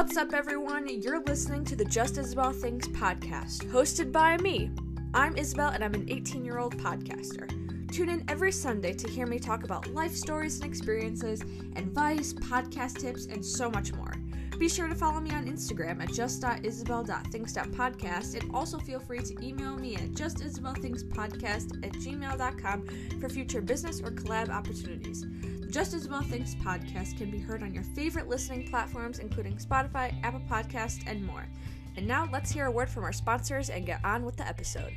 What's up, everyone? You're listening to the Just Isabel Things podcast, hosted by me. I'm Isabel, and I'm an 18 year old podcaster. Tune in every Sunday to hear me talk about life stories and experiences, advice, podcast tips, and so much more. Be sure to follow me on Instagram at just.isabel.things.podcast and also feel free to email me at justisabelthingspodcast at gmail.com for future business or collab opportunities. The Isabel Things podcast can be heard on your favorite listening platforms, including Spotify, Apple Podcasts, and more. And now let's hear a word from our sponsors and get on with the episode.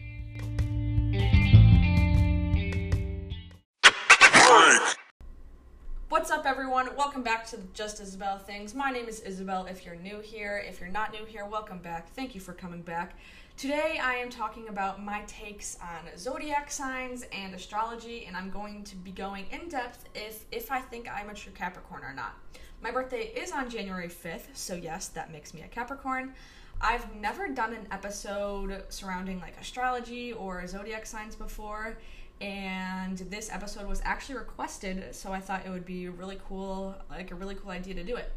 What's up, everyone? Welcome back to Just Isabel Things. My name is Isabel. If you're new here, if you're not new here, welcome back. Thank you for coming back. Today, I am talking about my takes on zodiac signs and astrology, and I'm going to be going in depth if if I think I'm a true Capricorn or not. My birthday is on January 5th, so yes, that makes me a Capricorn. I've never done an episode surrounding like astrology or zodiac signs before, and this episode was actually requested, so I thought it would be really cool, like a really cool idea to do it.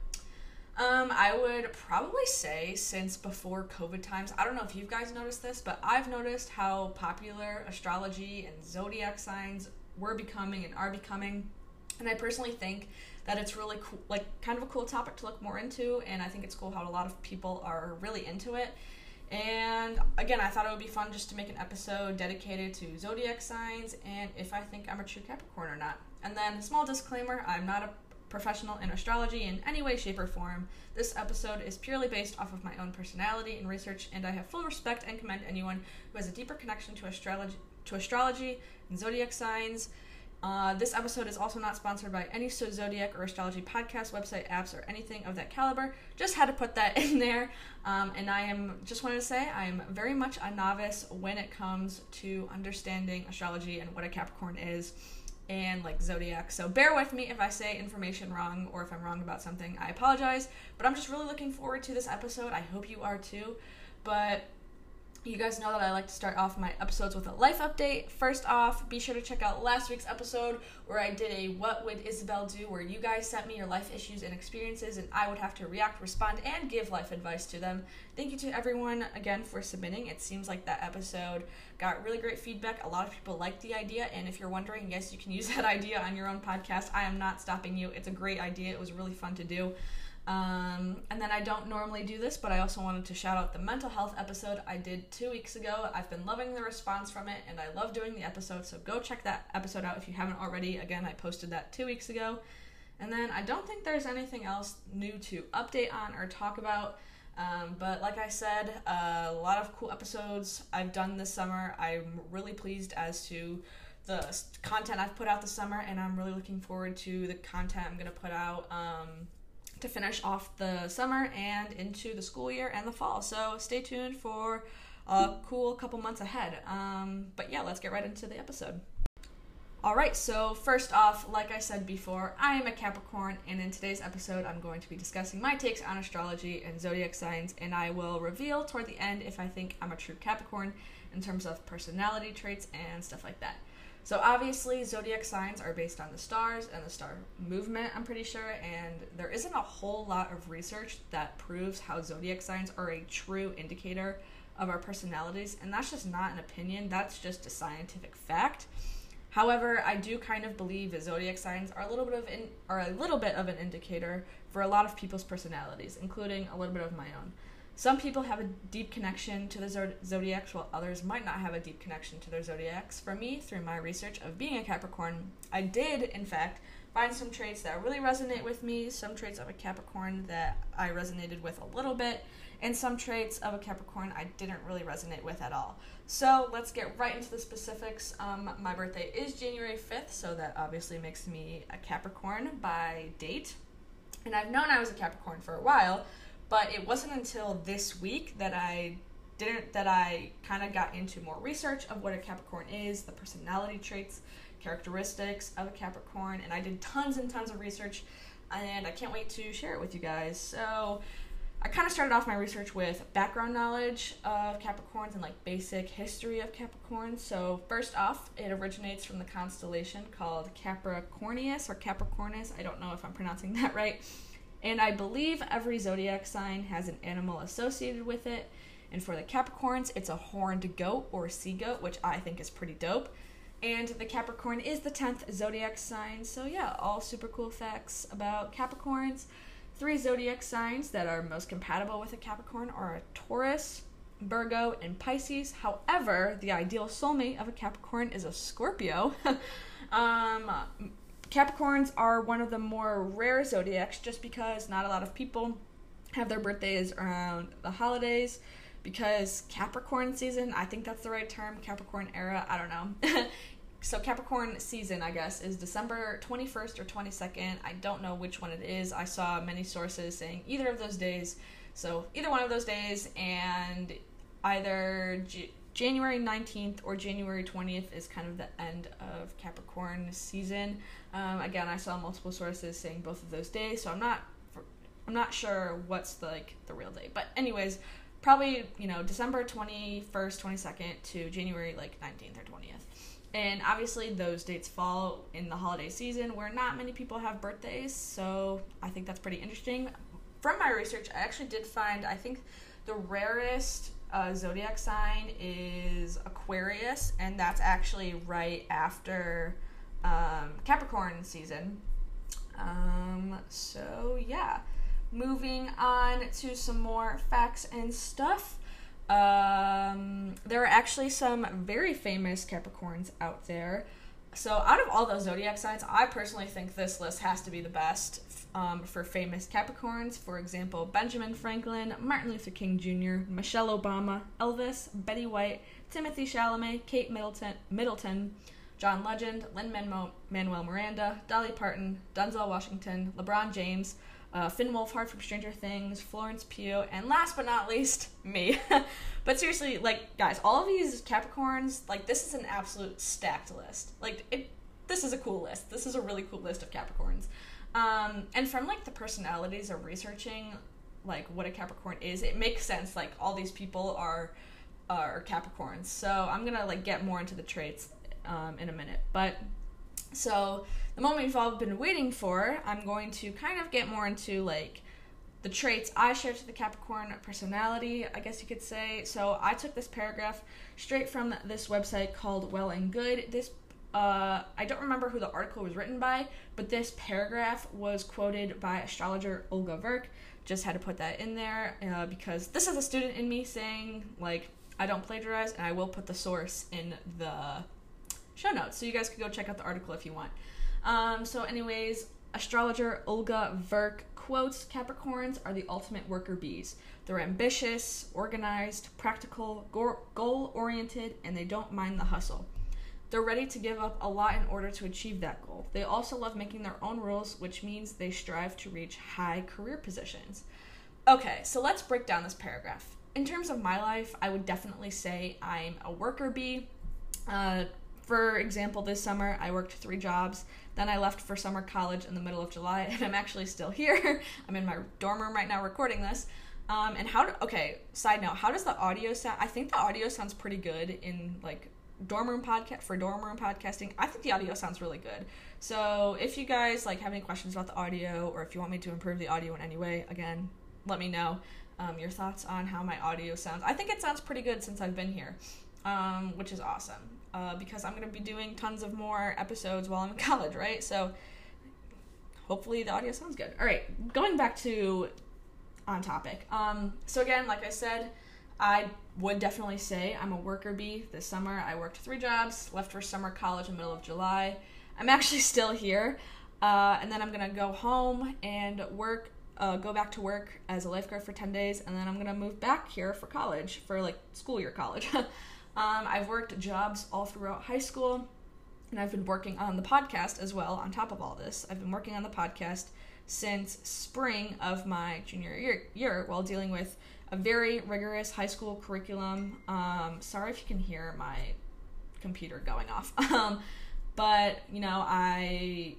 Um, I would probably say since before COVID times, I don't know if you guys noticed this, but I've noticed how popular astrology and zodiac signs were becoming and are becoming. And I personally think that it's really cool, like kind of a cool topic to look more into. And I think it's cool how a lot of people are really into it. And again, I thought it would be fun just to make an episode dedicated to zodiac signs and if I think I'm a true Capricorn or not. And then, small disclaimer I'm not a professional in astrology in any way, shape, or form. This episode is purely based off of my own personality and research, and I have full respect and commend anyone who has a deeper connection to astrology, to astrology and zodiac signs. Uh, this episode is also not sponsored by any so zodiac or astrology podcast, website, apps, or anything of that caliber. Just had to put that in there. Um, and I am just wanted to say I am very much a novice when it comes to understanding astrology and what a Capricorn is and like zodiac. So bear with me if I say information wrong or if I'm wrong about something. I apologize, but I'm just really looking forward to this episode. I hope you are too. But you guys know that I like to start off my episodes with a life update. First off, be sure to check out last week's episode where I did a What Would Isabel Do, where you guys sent me your life issues and experiences, and I would have to react, respond, and give life advice to them. Thank you to everyone again for submitting. It seems like that episode got really great feedback. A lot of people liked the idea, and if you're wondering, yes, you can use that idea on your own podcast. I am not stopping you. It's a great idea, it was really fun to do. Um, and then I don't normally do this, but I also wanted to shout out the mental health episode I did two weeks ago. I've been loving the response from it, and I love doing the episode, so go check that episode out if you haven't already. Again, I posted that two weeks ago. And then I don't think there's anything else new to update on or talk about. Um, but like I said, uh, a lot of cool episodes I've done this summer. I'm really pleased as to the content I've put out this summer, and I'm really looking forward to the content I'm going to put out. Um, to finish off the summer and into the school year and the fall. So stay tuned for a cool couple months ahead. Um, but yeah, let's get right into the episode. All right, so first off, like I said before, I am a Capricorn, and in today's episode, I'm going to be discussing my takes on astrology and zodiac signs, and I will reveal toward the end if I think I'm a true Capricorn in terms of personality traits and stuff like that. So obviously, zodiac signs are based on the stars and the star movement, I'm pretty sure, and there isn't a whole lot of research that proves how zodiac signs are a true indicator of our personalities, and that's just not an opinion, that's just a scientific fact. However, I do kind of believe that zodiac signs are a little bit of in, are a little bit of an indicator for a lot of people's personalities, including a little bit of my own. Some people have a deep connection to the zodiacs, while others might not have a deep connection to their zodiacs. For me, through my research of being a Capricorn, I did, in fact, find some traits that really resonate with me, some traits of a Capricorn that I resonated with a little bit, and some traits of a Capricorn I didn't really resonate with at all. So let's get right into the specifics. Um, my birthday is January 5th, so that obviously makes me a Capricorn by date. And I've known I was a Capricorn for a while but it wasn't until this week that I didn't that I kind of got into more research of what a Capricorn is, the personality traits, characteristics of a Capricorn, and I did tons and tons of research and I can't wait to share it with you guys. So, I kind of started off my research with background knowledge of Capricorns and like basic history of Capricorns. So, first off, it originates from the constellation called Capricornius or Capricornus. I don't know if I'm pronouncing that right And I believe every zodiac sign has an animal associated with it. And for the Capricorns, it's a horned goat or sea goat, which I think is pretty dope. And the Capricorn is the 10th zodiac sign. So, yeah, all super cool facts about Capricorns. Three zodiac signs that are most compatible with a Capricorn are a Taurus, Virgo, and Pisces. However, the ideal soulmate of a Capricorn is a Scorpio. um, Capricorns are one of the more rare zodiacs just because not a lot of people have their birthdays around the holidays because Capricorn season, I think that's the right term, Capricorn era, I don't know. so Capricorn season, I guess, is December 21st or 22nd. I don't know which one it is. I saw many sources saying either of those days. So either one of those days and either G- January 19th or January 20th is kind of the end of Capricorn season. Um, again, I saw multiple sources saying both of those days, so I'm not I'm not sure what's the, like the real date. But anyways, probably you know December 21st, 22nd to January like 19th or 20th. And obviously those dates fall in the holiday season where not many people have birthdays, so I think that's pretty interesting. From my research, I actually did find I think the rarest uh, zodiac sign is Aquarius, and that's actually right after um, Capricorn season. Um, so yeah moving on to some more facts and stuff. Um, there are actually some very famous Capricorns out there. So, out of all those zodiac signs, I personally think this list has to be the best um, for famous Capricorns. For example, Benjamin Franklin, Martin Luther King Jr., Michelle Obama, Elvis, Betty White, Timothée Chalamet, Kate Middleton, Middleton John Legend, Lin Manuel Miranda, Dolly Parton, Denzel Washington, LeBron James, uh, Finn Wolfhard from Stranger Things, Florence Pugh, and last but not least, me. but seriously, like guys, all of these Capricorns, like this is an absolute stacked list. Like it, this is a cool list. This is a really cool list of Capricorns. Um, and from like the personalities of researching like what a Capricorn is, it makes sense. Like all these people are are Capricorns. So I'm gonna like get more into the traits um, in a minute, but so the moment you've all been waiting for, I'm going to kind of get more into like the traits I share to the Capricorn personality, I guess you could say. So I took this paragraph straight from this website called Well and Good. This uh, I don't remember who the article was written by, but this paragraph was quoted by astrologer Olga Verk. Just had to put that in there uh, because this is a student in me saying like I don't plagiarize, and I will put the source in the show notes, so you guys can go check out the article if you want. Um, so, anyways, astrologer Olga Verk quotes Capricorns are the ultimate worker bees. They're ambitious, organized, practical, goal oriented, and they don't mind the hustle. They're ready to give up a lot in order to achieve that goal. They also love making their own rules, which means they strive to reach high career positions. Okay, so let's break down this paragraph. In terms of my life, I would definitely say I'm a worker bee. Uh, for example, this summer I worked three jobs. Then I left for summer college in the middle of July, and I'm actually still here. I'm in my dorm room right now recording this. Um, and how do, okay, side note, how does the audio sound? I think the audio sounds pretty good in like dorm room podcast for dorm room podcasting. I think the audio sounds really good. So if you guys like have any questions about the audio or if you want me to improve the audio in any way, again, let me know um, your thoughts on how my audio sounds. I think it sounds pretty good since I've been here, um, which is awesome uh, because I'm going to be doing tons of more episodes while I'm in college, right? So hopefully the audio sounds good. All right, going back to on topic. Um, so again, like I said, I would definitely say I'm a worker bee. This summer, I worked three jobs, left for summer college in the middle of July. I'm actually still here, uh, and then I'm gonna go home and work, uh, go back to work as a lifeguard for 10 days, and then I'm gonna move back here for college, for like school year college. Um, I've worked jobs all throughout high school, and I've been working on the podcast as well. On top of all this, I've been working on the podcast since spring of my junior year, year while dealing with a very rigorous high school curriculum. Um, sorry if you can hear my computer going off. Um, but, you know, I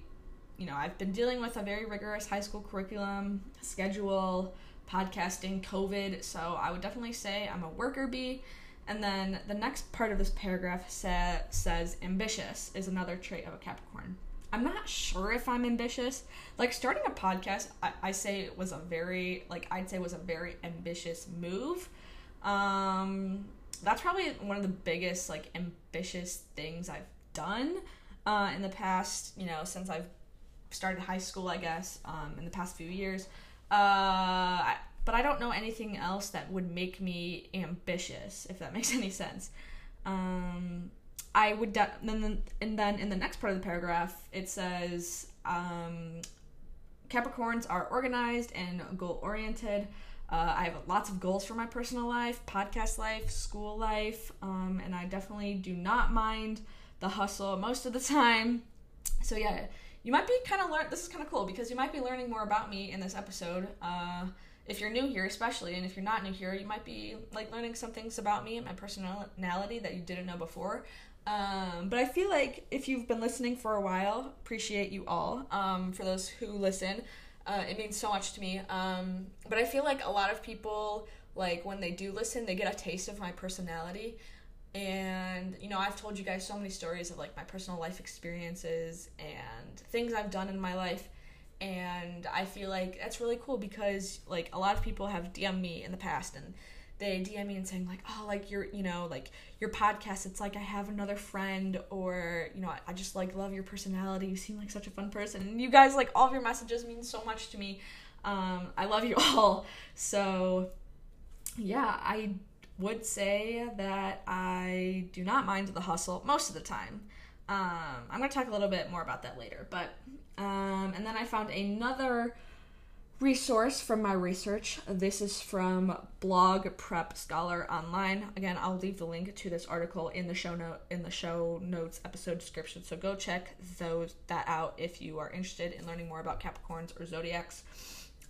you know, I've been dealing with a very rigorous high school curriculum, schedule, podcasting, COVID, so I would definitely say I'm a worker bee. And then the next part of this paragraph sa- says ambitious is another trait of a Capricorn. I'm not sure if I'm ambitious. Like starting a podcast, I, I say it was a very like I'd say was a very ambitious move. Um, that's probably one of the biggest like ambitious things I've done uh, in the past. You know, since I've started high school, I guess um, in the past few years. Uh, I, but I don't know anything else that would make me ambitious, if that makes any sense. Um, I would de- then and then in the next part of the paragraph it says um, Capricorns are organized and goal oriented. Uh, I have lots of goals for my personal life, podcast life, school life, um, and I definitely do not mind the hustle most of the time. So yeah, you might be kind of learn. This is kind of cool because you might be learning more about me in this episode. Uh, if you're new here, especially, and if you're not new here, you might be like learning some things about me and my personality that you didn't know before. Um, but I feel like if you've been listening for a while, appreciate you all. Um, for those who listen, uh, it means so much to me. Um, but I feel like a lot of people, like when they do listen, they get a taste of my personality. And you know, I've told you guys so many stories of like my personal life experiences and things I've done in my life. And I feel like that's really cool because like a lot of people have DM'd me in the past and they DM me and saying like, oh, like your, you know, like your podcast. It's like I have another friend, or you know, I, I just like love your personality. You seem like such a fun person, and you guys like all of your messages mean so much to me. Um, I love you all. So, yeah, I would say that I do not mind the hustle most of the time. Um, I'm going to talk a little bit more about that later, but um, and then I found another resource from my research. This is from Blog Prep Scholar Online. Again, I'll leave the link to this article in the show note in the show notes episode description. So go check those that out if you are interested in learning more about Capricorns or zodiacs.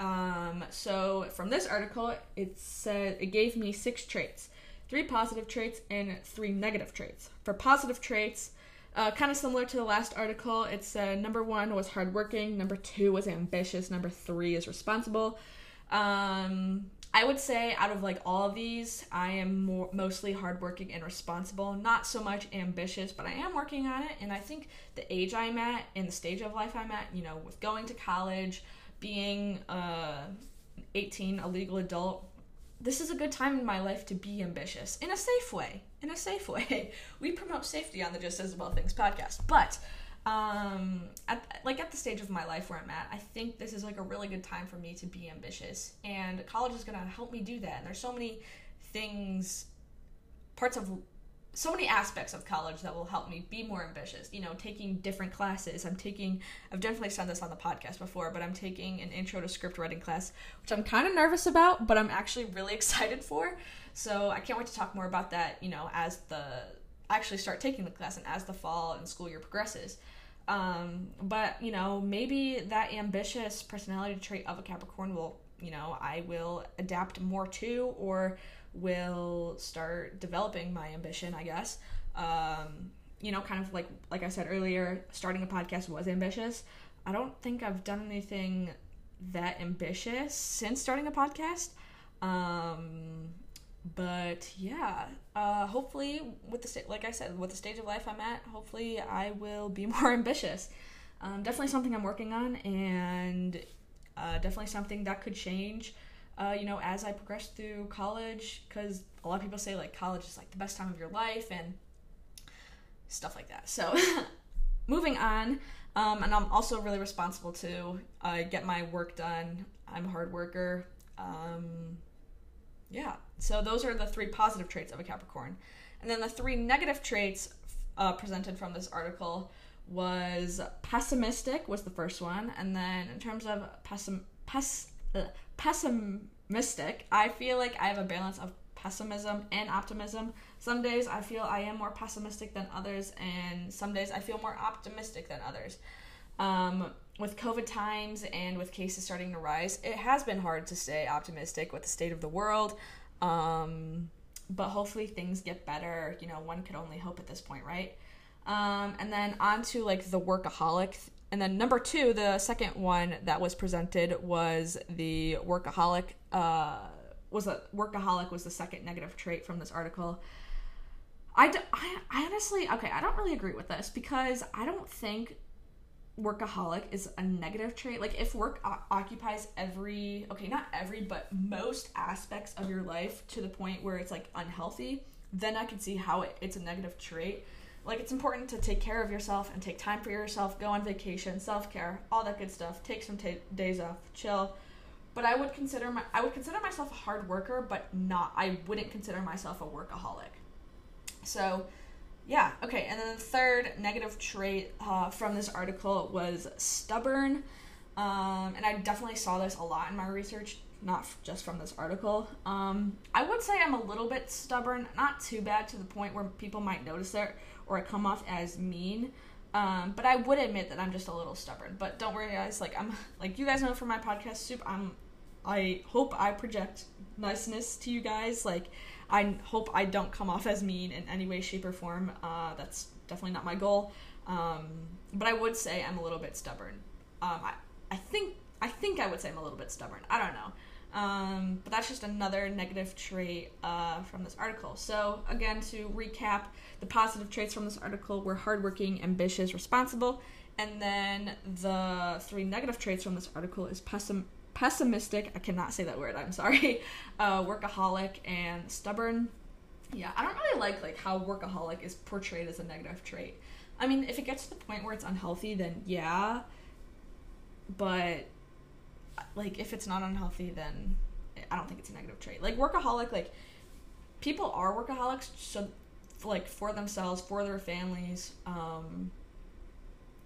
Um, so from this article, it said it gave me six traits, three positive traits and three negative traits. For positive traits, uh, kind of similar to the last article, it said number one was hardworking, number two was ambitious, number three is responsible. Um, I would say out of like all of these, I am more mostly hardworking and responsible. Not so much ambitious, but I am working on it. And I think the age I'm at and the stage of life I'm at, you know, with going to college, being uh, 18, a legal adult, this is a good time in my life to be ambitious in a safe way. In a safe way. We promote safety on the Just Isabel Things podcast. But um at like at the stage of my life where I'm at, I think this is like a really good time for me to be ambitious. And college is going to help me do that. And there's so many things parts of so many aspects of college that will help me be more ambitious. You know, taking different classes. I'm taking, I've definitely said this on the podcast before, but I'm taking an intro to script writing class, which I'm kind of nervous about, but I'm actually really excited for. So I can't wait to talk more about that, you know, as the, actually start taking the class and as the fall and school year progresses. Um, but, you know, maybe that ambitious personality trait of a Capricorn will, you know, I will adapt more to or, will start developing my ambition, I guess. Um, you know, kind of like like I said earlier, starting a podcast was ambitious. I don't think I've done anything that ambitious since starting a podcast. Um, but yeah, uh, hopefully with the like I said, with the stage of life I'm at, hopefully I will be more ambitious. Um, definitely something I'm working on, and uh, definitely something that could change uh, you know, as I progressed through college, because a lot of people say like college is like the best time of your life and stuff like that. So, moving on, um, and I'm also really responsible to uh, get my work done. I'm a hard worker. Um, yeah, so those are the three positive traits of a Capricorn. And then the three negative traits uh, presented from this article was pessimistic was the first one, and then in terms of pessim, pes, uh, pessimistic, I feel like I have a balance of pessimism and optimism. Some days I feel I am more pessimistic than others, and some days I feel more optimistic than others. Um, with COVID times and with cases starting to rise, it has been hard to stay optimistic with the state of the world. Um, but hopefully things get better. You know, one could only hope at this point, right? Um, and then on to like the workaholic and then number two, the second one that was presented was the workaholic. Uh, was a workaholic was the second negative trait from this article. I I honestly okay. I don't really agree with this because I don't think workaholic is a negative trait. Like if work o- occupies every okay, not every, but most aspects of your life to the point where it's like unhealthy, then I can see how it, it's a negative trait. Like it's important to take care of yourself and take time for yourself, go on vacation, self-care, all that good stuff. Take some ta days off, chill. But I would consider my I would consider myself a hard worker, but not I wouldn't consider myself a workaholic. So, yeah, okay. And then the third negative trait uh, from this article was stubborn. Um, and I definitely saw this a lot in my research, not f- just from this article. Um, I would say I'm a little bit stubborn, not too bad to the point where people might notice it or I come off as mean. Um, but I would admit that I'm just a little stubborn. But don't worry, guys. Like I'm, like you guys know from my podcast, soup. I'm, I hope I project niceness to you guys. Like I hope I don't come off as mean in any way, shape, or form. Uh, that's definitely not my goal. Um, but I would say I'm a little bit stubborn. Um, I, I think I think I would say I'm a little bit stubborn. I don't know. Um, but that's just another negative trait uh, from this article. So, again, to recap, the positive traits from this article were hardworking, ambitious, responsible. And then the three negative traits from this article is pessim- pessimistic. I cannot say that word. I'm sorry. Uh, workaholic and stubborn. Yeah, I don't really like like how workaholic is portrayed as a negative trait. I mean, if it gets to the point where it's unhealthy, then yeah. But like if it's not unhealthy, then I don't think it's a negative trait. Like workaholic, like people are workaholics, so like for themselves, for their families, um,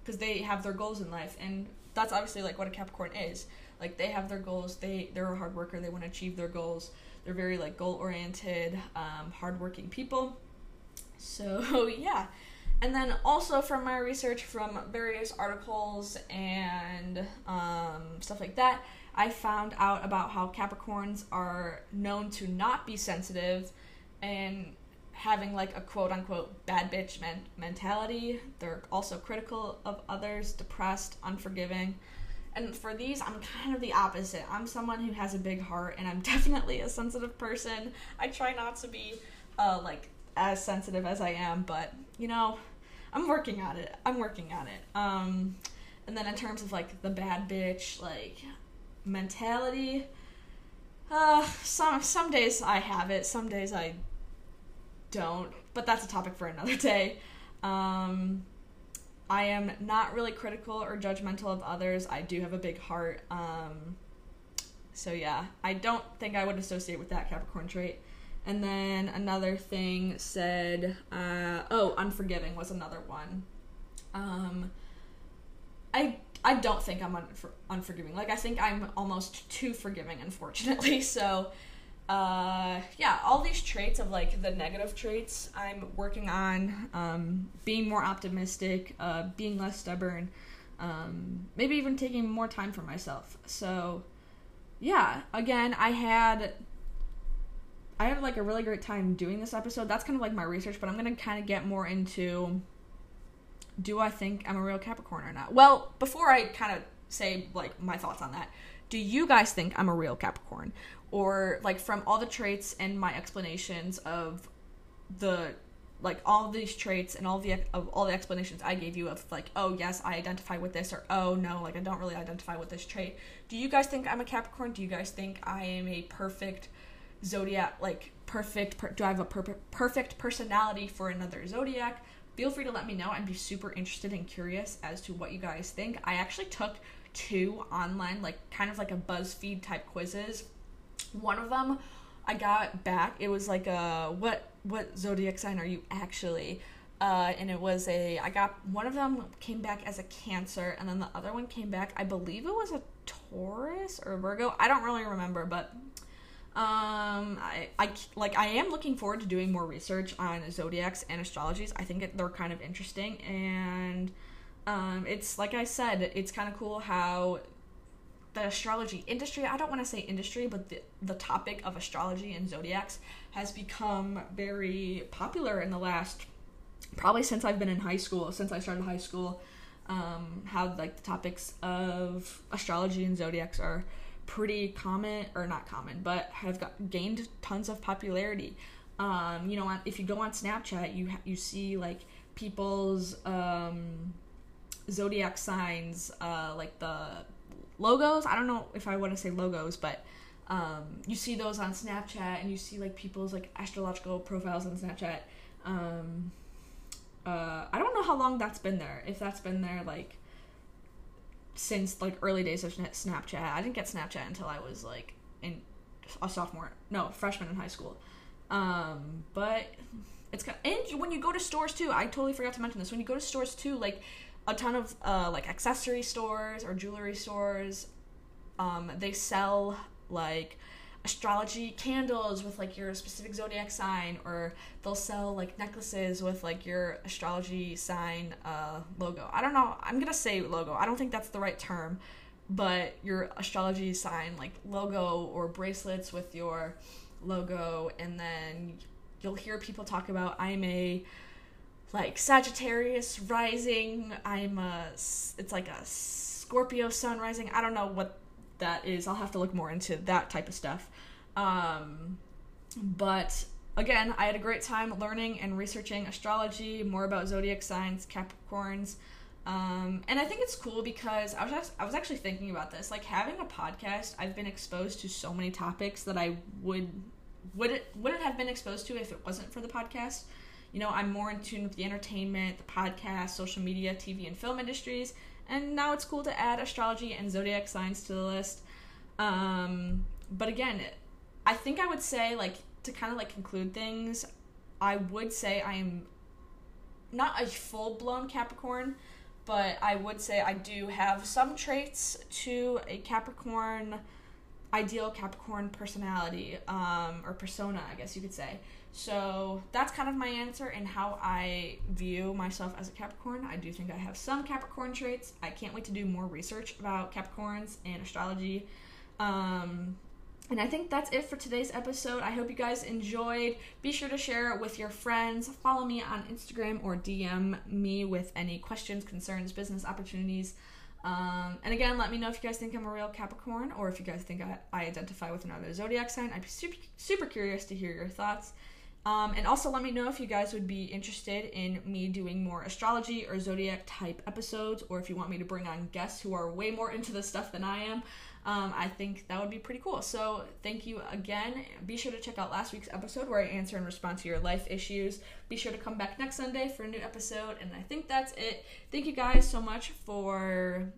because they have their goals in life, and that's obviously like what a Capricorn is. Like they have their goals. They they're a hard worker. They want to achieve their goals. They're very like goal oriented, um, hardworking people. So yeah. And then also from my research from various articles and um, stuff like that, I found out about how Capricorns are known to not be sensitive and having like a quote unquote bad bitch men- mentality. They're also critical of others, depressed, unforgiving. And for these, I'm kind of the opposite. I'm someone who has a big heart and I'm definitely a sensitive person. I try not to be uh, like as sensitive as I am, but you know, I'm working on it. I'm working on it. Um, and then in terms of like the bad bitch like mentality, uh, some some days I have it, some days I don't. But that's a topic for another day. Um, I am not really critical or judgmental of others. I do have a big heart. Um, so yeah, I don't think I would associate with that Capricorn trait. And then another thing said, uh, oh, unforgiving was another one. Um, I I don't think I'm unfor- unforgiving. Like I think I'm almost too forgiving, unfortunately. So, uh, yeah, all these traits of like the negative traits I'm working on. Um, being more optimistic, uh, being less stubborn, um, maybe even taking more time for myself. So, yeah, again, I had I had like a really great time doing this episode. That's kind of like my research, but I'm gonna kind of get more into do I think I'm a real Capricorn or not? Well, before I kind of say like my thoughts on that, do you guys think I'm a real Capricorn? Or like from all the traits and my explanations of the like all these traits and all the of all the explanations I gave you of like oh yes I identify with this or oh no like I don't really identify with this trait. Do you guys think I'm a Capricorn? Do you guys think I am a perfect zodiac like perfect per- do I have a per- perfect personality for another zodiac? feel free to let me know. I'd be super interested and curious as to what you guys think. I actually took two online, like kind of like a BuzzFeed type quizzes. One of them I got back. It was like a what what zodiac sign are you actually? Uh, and it was a I got one of them came back as a Cancer, and then the other one came back. I believe it was a Taurus or a Virgo. I don't really remember, but um, I, I like I am looking forward to doing more research on zodiacs and astrologies. I think it, they're kind of interesting, and um, it's like I said, it's kind of cool how the astrology industry. I don't want to say industry, but the the topic of astrology and zodiacs has become very popular in the last probably since I've been in high school. Since I started high school, um, how like the topics of astrology and zodiacs are pretty common or not common, but have got gained tons of popularity. Um, you know, if you go on Snapchat, you you see like people's um, zodiac signs, uh, like the logos. I don't know if I want to say logos, but um, you see those on Snapchat, and you see like people's like astrological profiles on Snapchat. Um, uh, I don't know how long that's been there. If that's been there like since like early days of Snapchat. I didn't get Snapchat until I was like in a sophomore, no, freshman in high school. Um, but it's kind of, and when you go to stores too, I totally forgot to mention this. When you go to stores too, like a ton of uh, like accessory stores or jewelry stores, um, they sell like astrology candles with like your specific zodiac sign or they'll sell like necklaces with like your astrology sign uh, logo. I don't know. I'm gonna say logo. I don't think that's the right term but your astrology sign like logo or bracelets with your logo and then you'll hear people talk about i'm a like sagittarius rising. I'm a it's like a scorpio sun rising. I don't know what that is. I'll have to look more into that type of stuff. Um, but again, I had a great time learning and researching astrology, more about zodiac signs, Capricorns. Um, and I think it's cool because I was just, I was actually thinking about this. Like having a podcast, I've been exposed to so many topics that I would would it wouldn't have been exposed to if it wasn't for the podcast. You know, I'm more in tune with the entertainment, the podcast, social media, TV, and film industries and now it's cool to add astrology and zodiac signs to the list. Um, but again, I think I would say like to kind of like conclude things, I would say I am not a full blown Capricorn, but I would say I do have some traits to a Capricorn ideal Capricorn personality um, or persona, I guess you could say. So that's kind of my answer and how I view myself as a Capricorn. I do think I have some Capricorn traits. I can't wait to do more research about Capricorns and astrology. Um, and I think that's it for today's episode. I hope you guys enjoyed. Be sure to share it with your friends. Follow me on Instagram or DM me with any questions, concerns, business opportunities. Um, and again, let me know if you guys think I'm a real Capricorn or if you guys think I, I identify with another zodiac sign. I'd be super, super curious to hear your thoughts. Um, and also let me know if you guys would be interested in me doing more astrology or zodiac type episodes, or if you want me to bring on guests who are way more into this stuff than I am. Um, I think that would be pretty cool. So, thank you again. Be sure to check out last week's episode where I answer and respond to your life issues. Be sure to come back next Sunday for a new episode. And I think that's it. Thank you guys so much for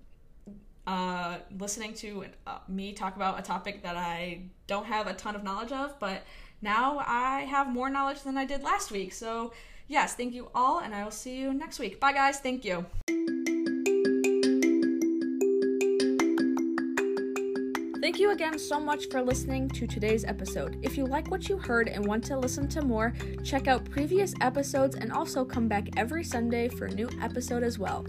uh, listening to uh, me talk about a topic that I don't have a ton of knowledge of, but now I have more knowledge than I did last week. So, yes, thank you all, and I will see you next week. Bye, guys. Thank you. Thank you again so much for listening to today's episode. If you like what you heard and want to listen to more, check out previous episodes and also come back every Sunday for a new episode as well.